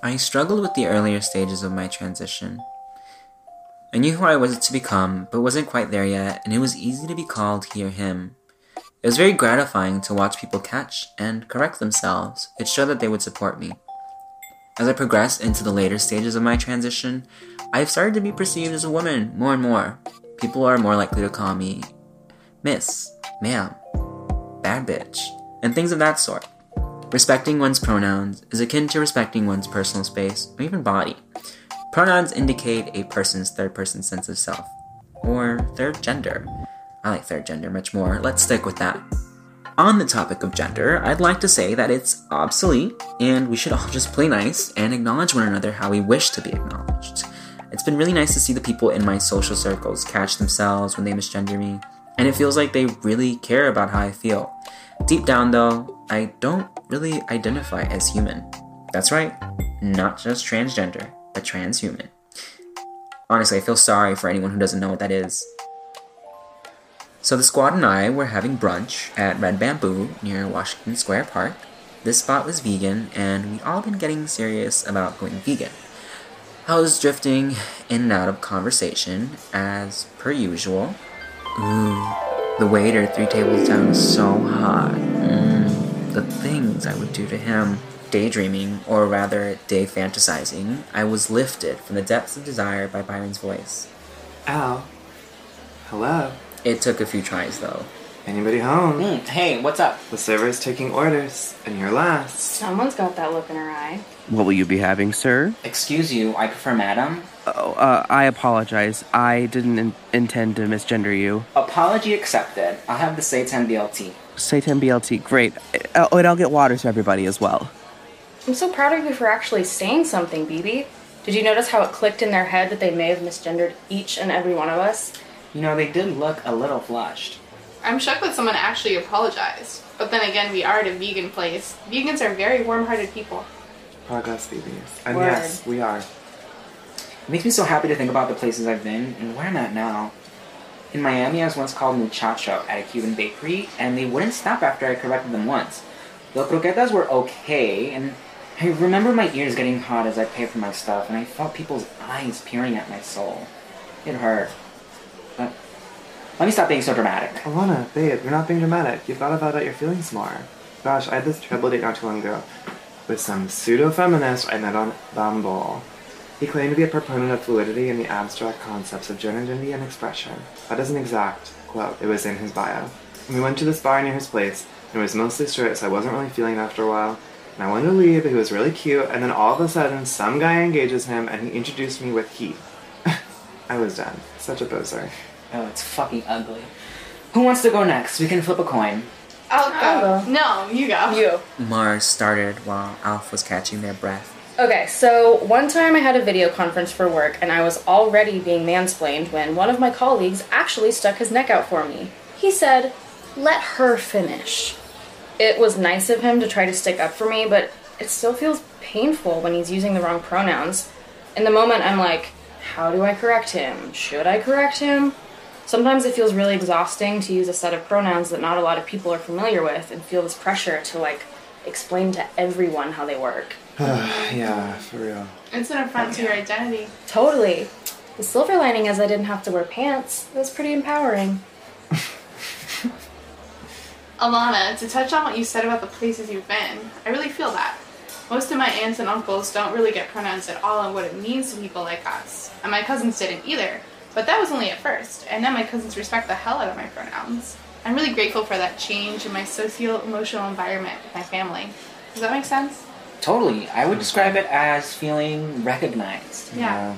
I struggled with the earlier stages of my transition. I knew who I was to become, but wasn't quite there yet, and it was easy to be called he or him. It was very gratifying to watch people catch and correct themselves. It showed that they would support me. As I progressed into the later stages of my transition, I've started to be perceived as a woman more and more. People are more likely to call me Miss, Ma'am, Bad Bitch, and things of that sort. Respecting one's pronouns is akin to respecting one's personal space or even body. Pronouns indicate a person's third person sense of self, or third gender. I like third gender much more. Let's stick with that. On the topic of gender, I'd like to say that it's obsolete, and we should all just play nice and acknowledge one another how we wish to be acknowledged. It's been really nice to see the people in my social circles catch themselves when they misgender me, and it feels like they really care about how I feel. Deep down, though, I don't really identify as human. That's right, not just transgender, but transhuman. Honestly, I feel sorry for anyone who doesn't know what that is. So the squad and I were having brunch at Red Bamboo near Washington Square Park. This spot was vegan, and we'd all been getting serious about going vegan. I was drifting in and out of conversation, as per usual. Ooh, the waiter three tables down is so hot. Mm, the things I would do to him. Daydreaming, or rather, day fantasizing, I was lifted from the depths of desire by Byron's voice. Al. Hello. It took a few tries, though. Anybody home? Mm, hey, what's up? The server's taking orders, and you're last. Someone's got that look in her eye. What will you be having, sir? Excuse you, I prefer madam. Oh, uh, I apologize. I didn't in- intend to misgender you. Apology accepted. I'll have the Seitan BLT. Satan BLT, great. Uh, oh, and I'll get water for everybody as well. I'm so proud of you for actually saying something, BB. Did you notice how it clicked in their head that they may have misgendered each and every one of us? You know, they did look a little flushed. I'm shocked that someone actually apologized. But then again, we are at a vegan place. Vegans are very warm-hearted people. Progress, babies. And Word. yes, we are. It makes me so happy to think about the places I've been and where I'm at now. In Miami, I was once called muchacho at a Cuban bakery, and they wouldn't stop after I corrected them once. The croquetas were okay, and I remember my ears getting hot as I paid for my stuff, and I felt people's eyes peering at my soul. It hurt. But let me stop being so dramatic. Alana, babe, you're not being dramatic. You've got to validate your feelings more. Gosh, I had this trouble date not too long ago with some pseudo feminist I met on Bumble. He claimed to be a proponent of fluidity and the abstract concepts of gender identity and expression. That is an exact quote, it was in his bio. And we went to this bar near his place, and it was mostly straight, so I wasn't really feeling it after a while. And I wanted to leave, but he was really cute, and then all of a sudden, some guy engages him, and he introduced me with he. I was done. Such a poser. Oh, it's fucking ugly. Who wants to go next? We can flip a coin. I'll I'll go. No, you go. You. Mars started while Alf was catching their breath. Okay, so one time I had a video conference for work and I was already being mansplained when one of my colleagues actually stuck his neck out for me. He said, Let her finish. It was nice of him to try to stick up for me, but it still feels painful when he's using the wrong pronouns. In the moment, I'm like, How do I correct him? Should I correct him? Sometimes it feels really exhausting to use a set of pronouns that not a lot of people are familiar with and feel this pressure to, like, explain to everyone how they work. yeah, for real. It's an affront to your identity. Totally. The silver lining is I didn't have to wear pants. It was pretty empowering. Alana, to touch on what you said about the places you've been, I really feel that. Most of my aunts and uncles don't really get pronouns at all on what it means to people like us. And my cousins didn't either. But that was only at first, and now my cousins respect the hell out of my pronouns. I'm really grateful for that change in my socio emotional environment with my family. Does that make sense? Totally. I would describe it as feeling recognized. Yeah.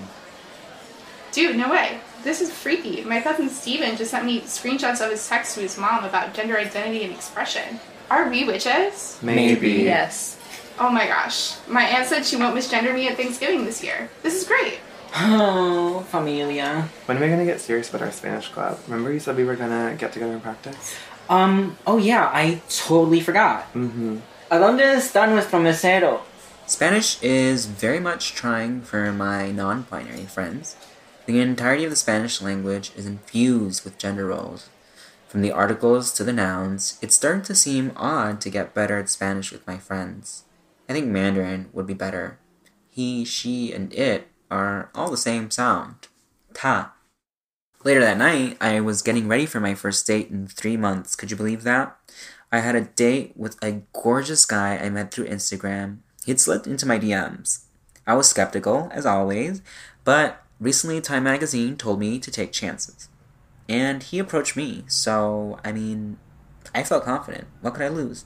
Dude, no way. This is freaky. My cousin Steven just sent me screenshots of his text to his mom about gender identity and expression. Are we witches? Maybe. Yes. Oh my gosh. My aunt said she won't misgender me at Thanksgiving this year. This is great. Oh, familia. When are we gonna get serious about our Spanish club? Remember you said we were gonna get together and practice? Um, oh yeah, I totally forgot. Mm-hmm. ¿A dónde está nuestro mesero? Spanish is very much trying for my non binary friends. The entirety of the Spanish language is infused with gender roles. From the articles to the nouns, it's starting to seem odd to get better at Spanish with my friends. I think Mandarin would be better. He, she, and it are all the same sound. Ta. Later that night, I was getting ready for my first date in three months. Could you believe that? I had a date with a gorgeous guy I met through Instagram. He'd slipped into my DMs. I was skeptical, as always, but recently Time Magazine told me to take chances. And he approached me, so, I mean, I felt confident. What could I lose?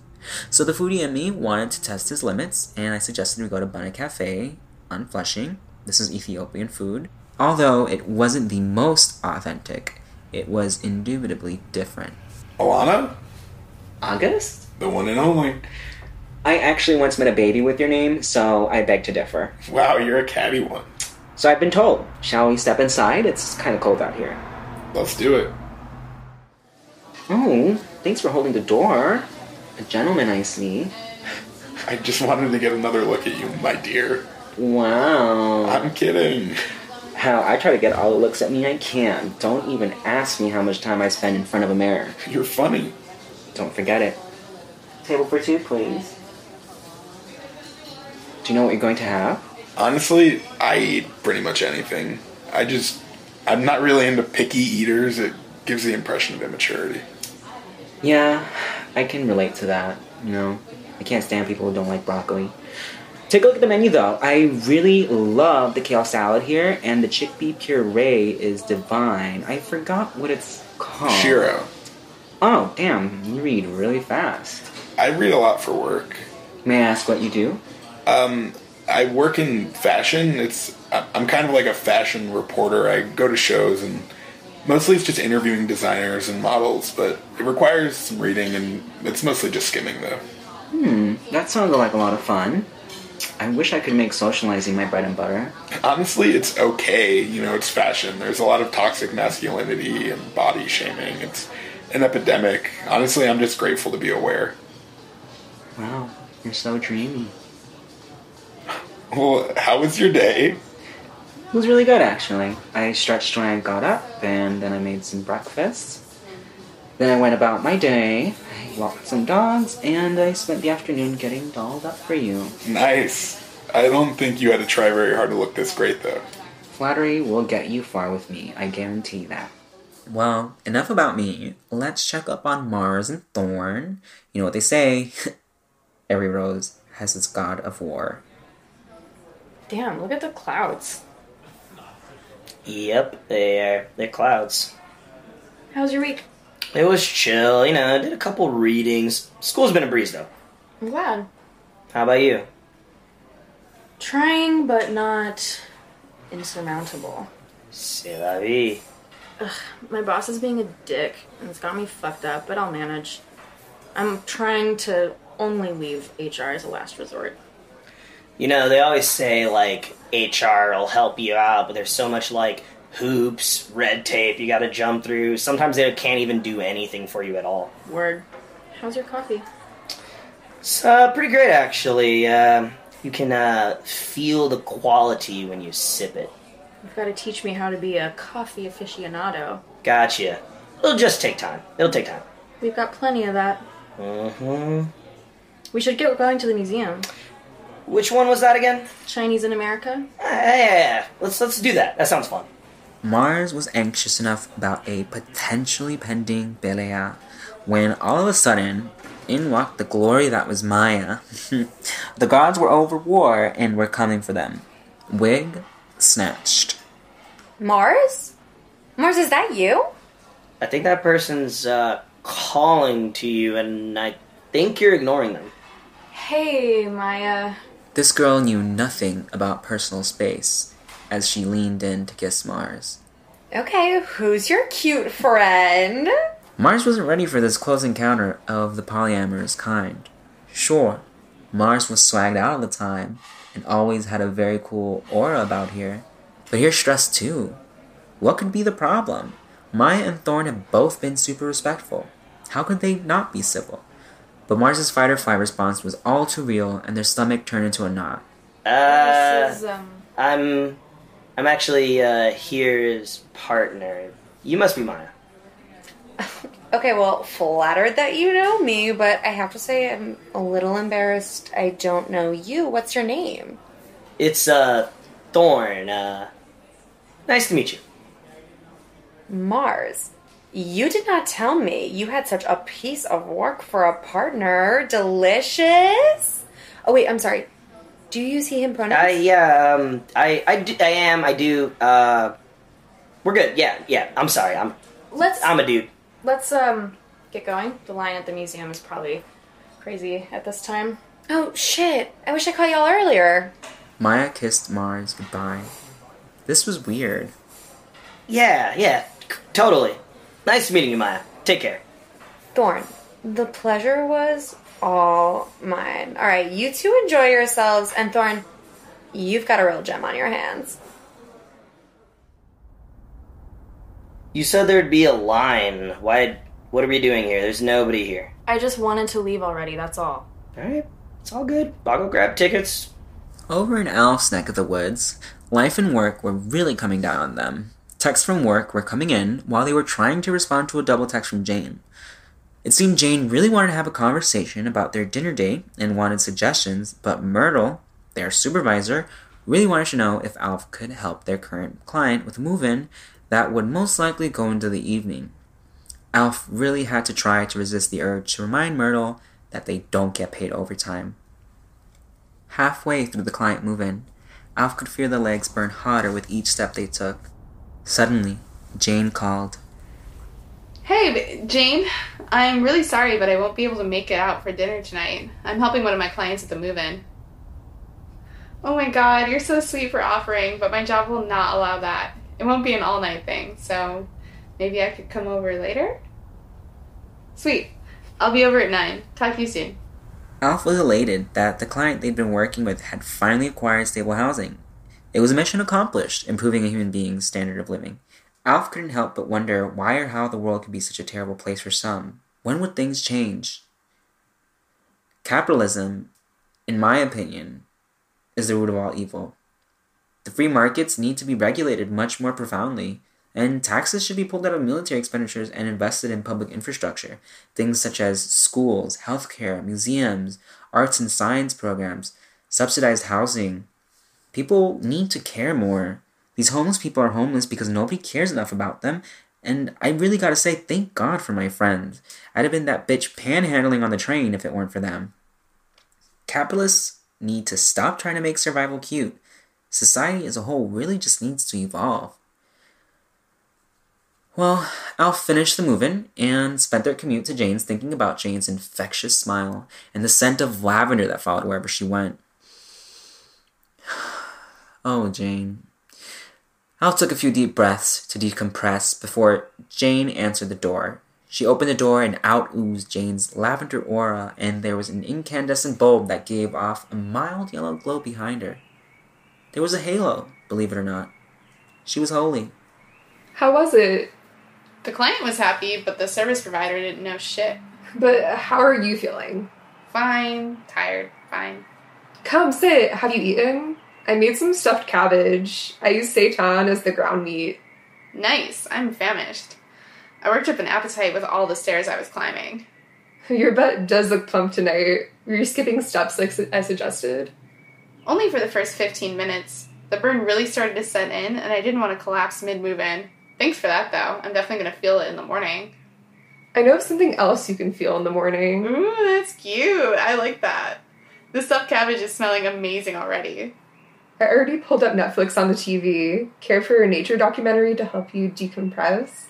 So the foodie in me wanted to test his limits, and I suggested we go to Bunna Cafe on Flushing. This is Ethiopian food. Although it wasn't the most authentic, it was indubitably different. Alana, August? the one and only. I actually once met a baby with your name, so I beg to differ. Wow, you're a catty one. So I've been told. Shall we step inside? It's kind of cold out here. Let's do it. Oh, thanks for holding the door. A gentleman, I see. I just wanted to get another look at you, my dear. Wow. I'm kidding. How I try to get all the looks at me I can. Don't even ask me how much time I spend in front of a mirror. You're funny. Don't forget it. Table for two, please. Do you know what you're going to have? Honestly, I eat pretty much anything. I just, I'm not really into picky eaters. It gives the impression of immaturity. Yeah, I can relate to that. You know, I can't stand people who don't like broccoli. Take a look at the menu though. I really love the kale salad here, and the chickpea puree is divine. I forgot what it's called. Shiro. Oh, damn, you read really fast. I read a lot for work. May I ask what you do? Um, I work in fashion. It's I'm kind of like a fashion reporter. I go to shows and mostly it's just interviewing designers and models, but it requires some reading and it's mostly just skimming though. Hmm, that sounds like a lot of fun. I wish I could make socializing my bread and butter. Honestly, it's okay. You know, it's fashion. There's a lot of toxic masculinity and body shaming. It's an epidemic. Honestly, I'm just grateful to be aware. Wow, you're so dreamy. Well, how was your day? It was really good, actually. I stretched when I got up, and then I made some breakfast. Then I went about my day, I walked some dogs, and I spent the afternoon getting dolled up for you. Nice. I don't think you had to try very hard to look this great though. Flattery will get you far with me, I guarantee that. Well, enough about me. Let's check up on Mars and Thorn. You know what they say every rose has its god of war. Damn, look at the clouds. Yep, they are. They're clouds. How's your week? It was chill, you know. I did a couple readings. School's been a breeze, though. I'm glad. How about you? Trying, but not insurmountable. C'est la vie. My boss is being a dick, and it's got me fucked up, but I'll manage. I'm trying to only leave HR as a last resort. You know, they always say, like, HR will help you out, but there's so much, like, hoops, red tape you gotta jump through. Sometimes they can't even do anything for you at all. Word. How's your coffee? It's uh, pretty great, actually. Uh, you can uh, feel the quality when you sip it. You've got to teach me how to be a coffee aficionado. Gotcha. It'll just take time. It'll take time. We've got plenty of that. Mm-hmm. We should get going to the museum. Which one was that again? Chinese in America? Ah, Yeah, yeah, yeah. Let's let's do that. That sounds fun. Mars was anxious enough about a potentially pending Belea when all of a sudden, in walked the glory that was Maya. the gods were over war and were coming for them. Wig snatched. Mars? Mars, is that you? I think that person's uh, calling to you, and I think you're ignoring them. Hey, Maya. This girl knew nothing about personal space as she leaned in to kiss Mars. Okay, who's your cute friend? Mars wasn't ready for this close encounter of the polyamorous kind. Sure, Mars was swagged out all the time and always had a very cool aura about here, but here's stress too. What could be the problem? Maya and Thorn have both been super respectful. How could they not be civil? But Mars's fight or flight response was all too real, and their stomach turned into a knot. Uh, is, um. I'm, I'm actually uh, here's partner. You must be Maya. Okay, well, flattered that you know me, but I have to say I'm a little embarrassed I don't know you. What's your name? It's uh Thorn. Uh, nice to meet you. Mars, you did not tell me you had such a piece of work for a partner. Delicious. Oh wait, I'm sorry. Do you use he him pronouns? I yeah. Um, I I, do, I am. I do. Uh, we're good. Yeah. Yeah. I'm sorry. I'm Let's I'm a dude. Let's um get going. The line at the museum is probably crazy at this time. oh shit! I wish I caught y'all earlier. Maya kissed Mars goodbye. This was weird. Yeah. Yeah. c- Totally. Nice meeting you, Maya. Take care. Thorn, the pleasure was all mine. All right, you two enjoy yourselves, and Thorn, you've got a real gem on your hands. You said there'd be a line. Why? What are we doing here? There's nobody here. I just wanted to leave already, that's all. All right. It's all good. I'll go grab tickets. Over in Alf's neck of the woods, life and work were really coming down on them. Texts from work were coming in while they were trying to respond to a double text from Jane. It seemed Jane really wanted to have a conversation about their dinner date and wanted suggestions, but Myrtle, their supervisor, really wanted to know if Alf could help their current client with a move in that would most likely go into the evening. Alf really had to try to resist the urge to remind Myrtle that they don't get paid overtime. Halfway through the client move in, Alf could feel the legs burn hotter with each step they took. Suddenly, Jane called. Hey, Jane. I'm really sorry, but I won't be able to make it out for dinner tonight. I'm helping one of my clients at the move in. Oh my god, you're so sweet for offering, but my job will not allow that. It won't be an all night thing, so maybe I could come over later? Sweet. I'll be over at 9. Talk to you soon. Alf was elated that the client they'd been working with had finally acquired stable housing. It was a mission accomplished, improving a human being's standard of living. Alf couldn't help but wonder why or how the world could be such a terrible place for some. When would things change? Capitalism, in my opinion, is the root of all evil. The free markets need to be regulated much more profoundly, and taxes should be pulled out of military expenditures and invested in public infrastructure. Things such as schools, healthcare, museums, arts and science programs, subsidized housing. People need to care more. These homeless people are homeless because nobody cares enough about them, and I really gotta say, thank God for my friends. I'd have been that bitch panhandling on the train if it weren't for them. Capitalists need to stop trying to make survival cute. Society as a whole really just needs to evolve. Well, Alf finished the move-in and spent their commute to Jane's thinking about Jane's infectious smile and the scent of lavender that followed wherever she went. Oh, Jane. Alf took a few deep breaths to decompress before Jane answered the door. She opened the door and out oozed Jane's lavender aura, and there was an incandescent bulb that gave off a mild yellow glow behind her. There was a halo, believe it or not. She was holy. How was it? The client was happy, but the service provider didn't know shit. But how are you feeling? Fine. Tired. Fine. Come sit. Have you eaten? I made some stuffed cabbage. I used seitan as the ground meat. Nice. I'm famished. I worked up an appetite with all the stairs I was climbing. Your butt does look plump tonight. Were you skipping steps like I suggested? Only for the first 15 minutes. The burn really started to set in, and I didn't want to collapse mid move in. Thanks for that, though. I'm definitely going to feel it in the morning. I know of something else you can feel in the morning. Ooh, that's cute. I like that. The stuffed cabbage is smelling amazing already. I already pulled up Netflix on the TV. Care for a nature documentary to help you decompress?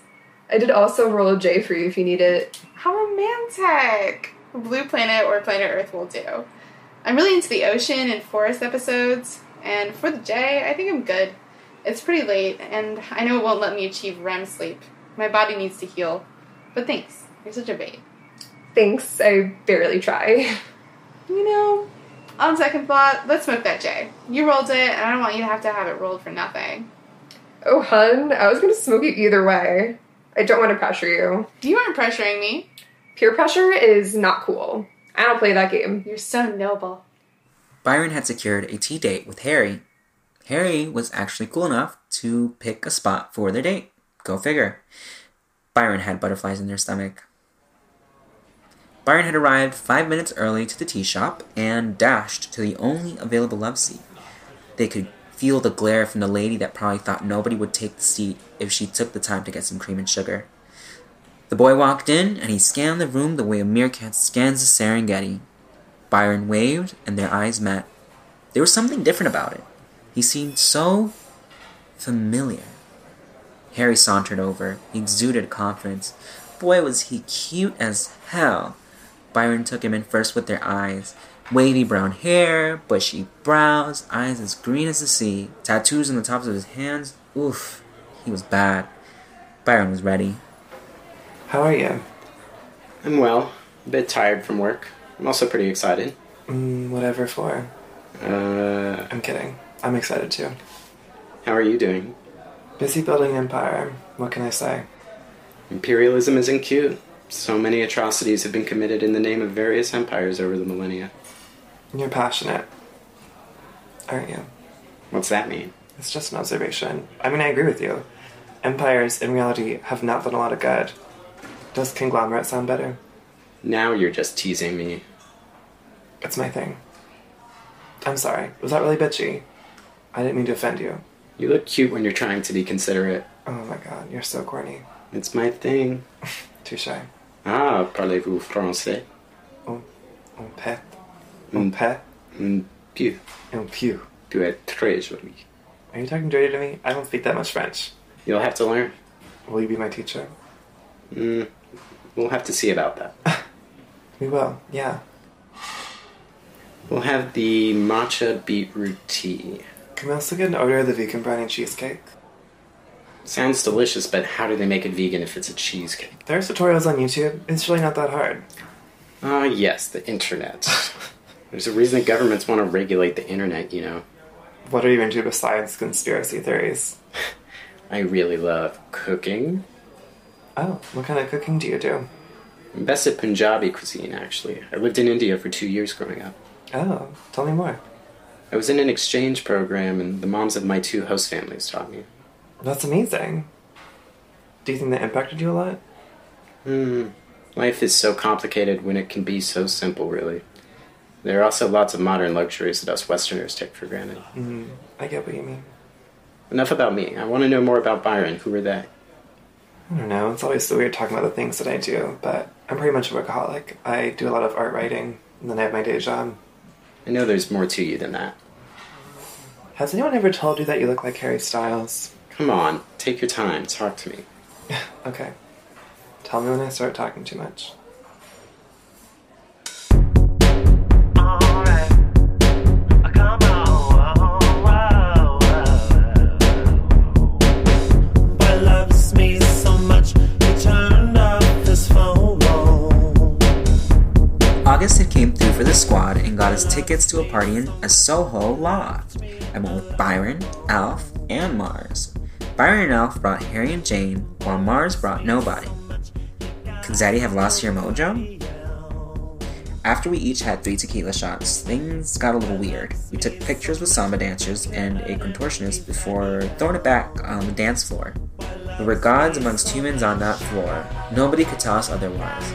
I did also roll a J for you if you need it. How romantic! Blue Planet or Planet Earth will do. I'm really into the ocean and forest episodes, and for the J, I think I'm good. It's pretty late, and I know it won't let me achieve REM sleep. My body needs to heal. But thanks. You're such a babe. Thanks, I barely try. You know, on second thought, let's smoke that J. You rolled it, and I don't want you to have to have it rolled for nothing. Oh, hun, I was gonna smoke it either way. I don't want to pressure you. You aren't pressuring me. Peer pressure is not cool. I don't play that game. You're so noble. Byron had secured a tea date with Harry. Harry was actually cool enough to pick a spot for their date. Go figure. Byron had butterflies in their stomach. Byron had arrived five minutes early to the tea shop and dashed to the only available love seat. They could feel the glare from the lady that probably thought nobody would take the seat if she took the time to get some cream and sugar. The boy walked in and he scanned the room the way a meerkat scans the Serengeti. Byron waved and their eyes met. There was something different about it. He seemed so familiar. Harry sauntered over. He exuded confidence. Boy, was he cute as hell. Byron took him in first with their eyes. Wavy brown hair, bushy brows, eyes as green as the sea, tattoos on the tops of his hands. Oof, he was bad. Byron was ready. How are you? I'm well. A bit tired from work. I'm also pretty excited. Mm, whatever for. Uh, I'm kidding. I'm excited too. how are you doing? Busy building empire. What can I say? Imperialism isn't cute. So many atrocities have been committed in the name of various empires over the millennia. You're passionate. Aren't you? What's that mean? It's just an observation. I mean, I agree with you. Empires, in reality, have not done a lot of good. Does conglomerate sound better? Now you're just teasing me. It's my thing. I'm sorry. Was that really bitchy? I didn't mean to offend you. You look cute when you're trying to be considerate. Oh my god, you're so corny. It's my thing. Touche. Ah, parlez-vous français? Un pet. Un pet. Mm, Pieux. Un pieu. Tu es très jolie. Are you talking dirty to me? I don't speak that much French. You'll have to learn. Will you be my teacher? Mm, we'll have to see about that. We will, yeah. We'll have the matcha beetroot tea. Can we also get an order of the vegan brownie cheesecake? Sounds delicious, but how do they make it vegan if it's a cheesecake? There's tutorials on YouTube. It's really not that hard. Ah, yes, the internet. There's a reason that governments want to regulate the internet, you know. What are you into besides conspiracy theories? I really love cooking. Oh, what kind of cooking do you do? I'm best at Punjabi cuisine, actually. I lived in India for two years growing up. Oh, tell me more. I was in an exchange program, and the moms of my two host families taught me. That's amazing. Do you think that impacted you a lot? Hmm. Life is so complicated when it can be so simple, really. There are also lots of modern luxuries that us Westerners take for granted. Mm, I get what you mean. Enough about me. I want to know more about Byron. Who were they? I don't know. It's always so weird talking about the things that I do, but I'm pretty much a workaholic. I do a lot of art writing, and then I have my day job. I know there's more to you than that. Has anyone ever told you that you look like Harry Styles? Come on, take your time. Talk to me. Okay. Tell me when I start talking too much. Came through for the squad and got us tickets to a party in a Soho loft. I went with Byron, Alf, and Mars. Byron and Alf brought Harry and Jane, while Mars brought nobody. Could Zaddy have lost your mojo? After we each had three tequila shots, things got a little weird. We took pictures with samba dancers and a contortionist before throwing it back on the dance floor. We were gods amongst humans on that floor. Nobody could tell us otherwise.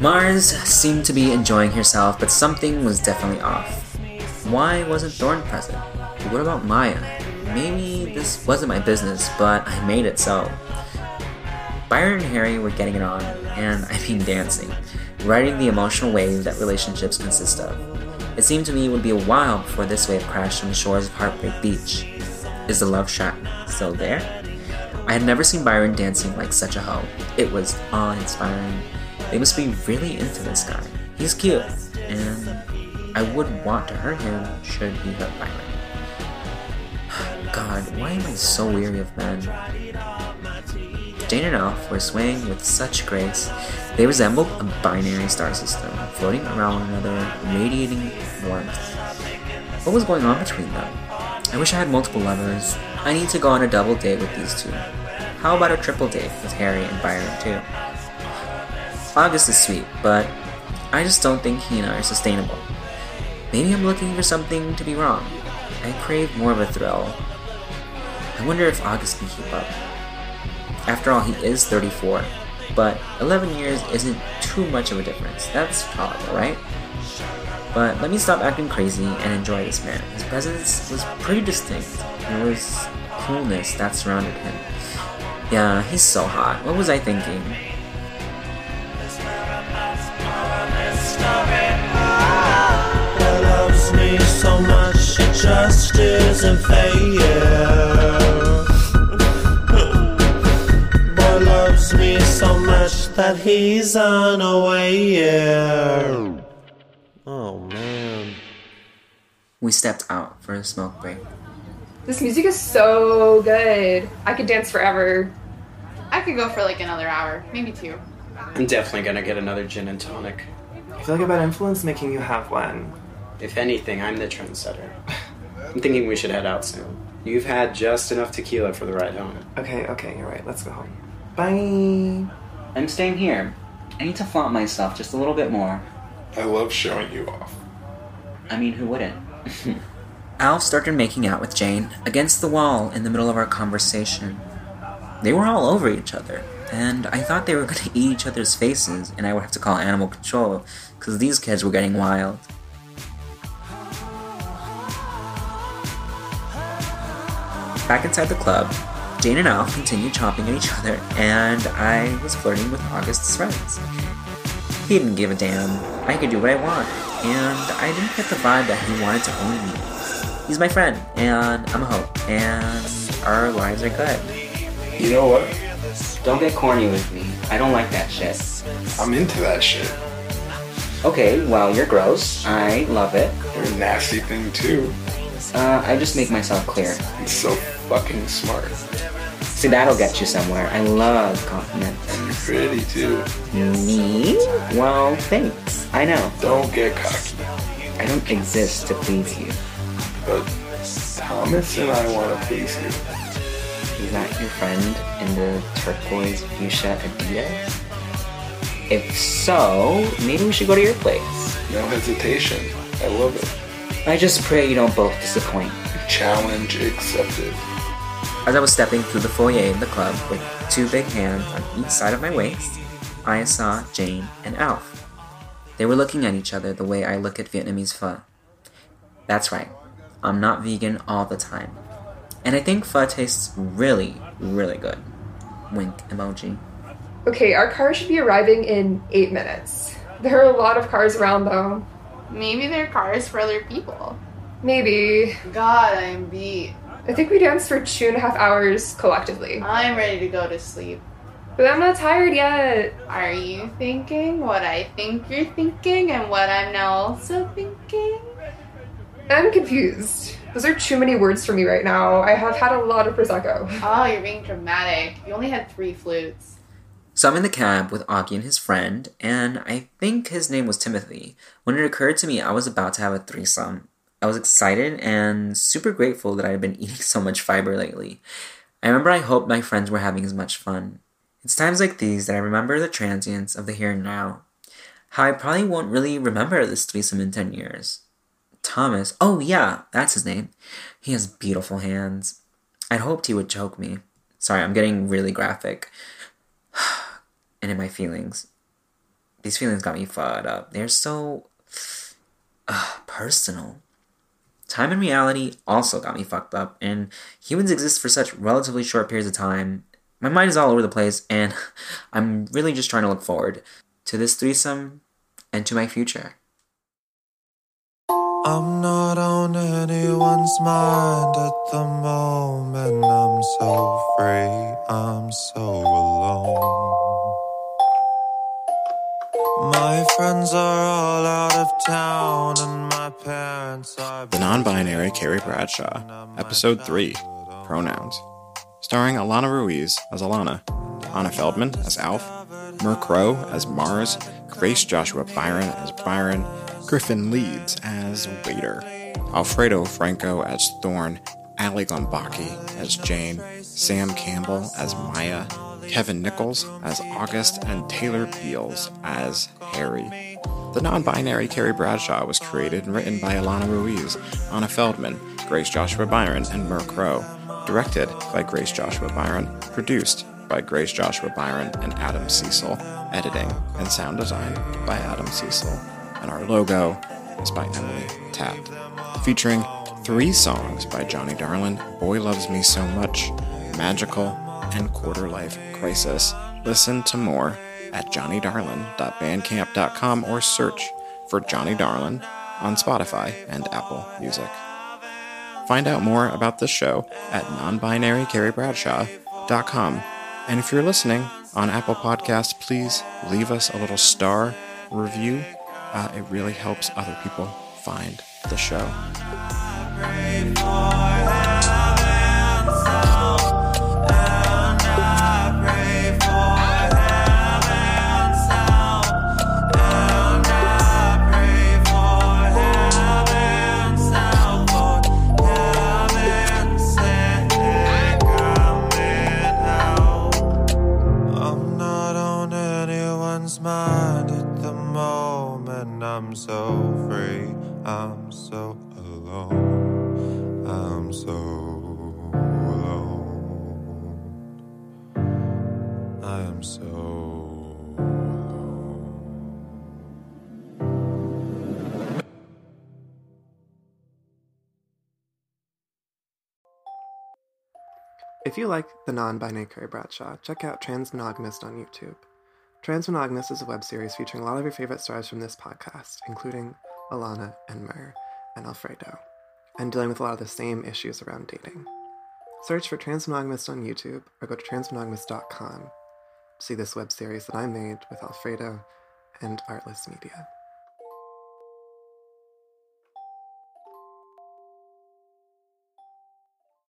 Mars seemed to be enjoying herself, but something was definitely off. Why wasn't Thorn present? What about Maya? Maybe this wasn't my business, but I made it so. Byron and Harry were getting it on, and I mean dancing, riding the emotional wave that relationships consist of. It seemed to me it would be a while before this wave crashed on the shores of Heartbreak Beach. Is the love shack still there? I had never seen Byron dancing like such a hoe. It was awe-inspiring. They must be really into this guy. He's cute, and I would want to hurt him should he hurt Byron. God, why am I so weary of men? Jane and Alf were swaying with such grace. They resembled a binary star system, floating around one another, radiating warmth. What was going on between them? I wish I had multiple lovers. I need to go on a double date with these two. How about a triple date with Harry and Byron too? August is sweet, but I just don't think he and I are sustainable. Maybe I'm looking for something to be wrong. I crave more of a thrill. I wonder if August can keep up. After all, he is 34, but 11 years isn't too much of a difference. That's tolerable, right? But let me stop acting crazy and enjoy this man. His presence was pretty distinct. There was coolness that surrounded him. Yeah, he's so hot. What was I thinking? So much, it just isn't fair. Boy loves me so much that he's unaware. Oh man. We stepped out for a smoke break. This music is so good. I could dance forever. I could go for like another hour, maybe two. I'm definitely gonna get another gin and tonic. I feel like a bad influence making you have one. If anything, I'm the trendsetter. I'm thinking we should head out soon. You've had just enough tequila for the ride home. Okay, okay, you're right. Let's go home. Bye. I'm staying here. I need to flaunt myself just a little bit more. I love showing you off. I mean, who wouldn't? Alf started making out with Jane against the wall in the middle of our conversation. They were all over each other, and I thought they were going to eat each other's faces, and I would have to call animal control because these kids were getting wild. Back inside the club, Jane and Alf continued chomping at each other, and I was flirting with August's friends. He didn't give a damn. I could do what I want, and I didn't get the vibe that he wanted to own me. He's my friend, and I'm a hoe, and our lives are good. You know what? Don't get corny with me. I don't like that shit. I'm into that shit. Okay, well, you're gross. I love it. You're a nasty thing too. Uh, I just make myself clear. It's so fucking smart. See, that'll get you somewhere. I love compliments. And you're pretty too. Me? Well, thanks. I know. Don't get cocky. I don't exist to please you. But Thomas and I want to please you. Is that your friend in the turquoise fuchsia Adidas? If so, maybe we should go to your place. No hesitation. I love it. I just pray you don't both disappoint. Challenge accepted. As I was stepping through the foyer of the club with two big hands on each side of my waist, I saw Jane and Alf. They were looking at each other the way I look at Vietnamese pho. That's right, I'm not vegan all the time. And I think pho tastes really, really good. Wink emoji. Okay, our car should be arriving in eight minutes. There are a lot of cars around though. Maybe they're cars for other people. Maybe. God, I'm beat. I think we danced for two and a half hours collectively. I'm ready to go to sleep. But I'm not tired yet. Are you thinking what I think you're thinking and what I'm now also thinking? I'm confused. Those are too many words for me right now. I have had a lot of Prosecco. Oh, you're being dramatic. You only had three flutes. So I'm in the cab with Augie and his friend, and I think his name was Timothy, when it occurred to me I was about to have a threesome. I was excited and super grateful that I had been eating so much fiber lately. I remember I hoped my friends were having as much fun. It's times like these that I remember the transience of the here and now. How I probably won't really remember this threesome in 10 years. Thomas, oh yeah, that's his name. He has beautiful hands. I'd hoped he would choke me. Sorry, I'm getting really graphic. And in my feelings. These feelings got me fucked up. They're so uh, personal. Time and reality also got me fucked up, and humans exist for such relatively short periods of time. My mind is all over the place, and I'm really just trying to look forward to this threesome and to my future. I'm not on anyone's mind at the moment. I'm so free, I'm so alone. My friends are all out of town, and my parents are. The Non Binary Carrie Bradshaw, Episode 3 Pronouns. Starring Alana Ruiz as Alana, Anna Feldmann as Alf, Myrrh Crow as Mars, Grace Joshua Byron as Byron, Griffin Leeds as Waiter, Alfredo Franco as Thorn, Ali Glembocki as Jane, Sam Campbell as Maya, Kevin Nichols as August, and Taylor Beals as Harry. The non binary Carrie Bradshaw was created and written by Alana Ruiz, Anna Feldmann, Grace Joshua Byron, and Myrrh Crow. Directed by Grace Joshua Byron, produced by Grace Joshua Byron and Adam Cecil, editing and sound design by Adam Cecil. And our logo is by Emily Tat, featuring three songs by Johnny Darlin Boy Loves Me So Much, Magical, and Quarter Life Crisis. Listen to more at johnnydarlin.bandcamp.com or search for Johnny Darlin on Spotify and Apple Music. Find out more about the show at nonbinarycarriebradshaw.com. And if you're listening on Apple Podcasts, please leave us a little star review. Uh, it really helps other people find the show. I'm so alone. I'm so alone. I am so. If you like the non binary Carrie Bradshaw, check out Transmonogamist on YouTube. Transmonogamist is a web series featuring a lot of your favorite stars from this podcast, including Alana and Myrrh and Alfredo, and dealing with a lot of the same issues around dating. Search for Transmonogamist on YouTube or go to transmonogamist.com to see this web series that I made with Alfredo and Artless Media.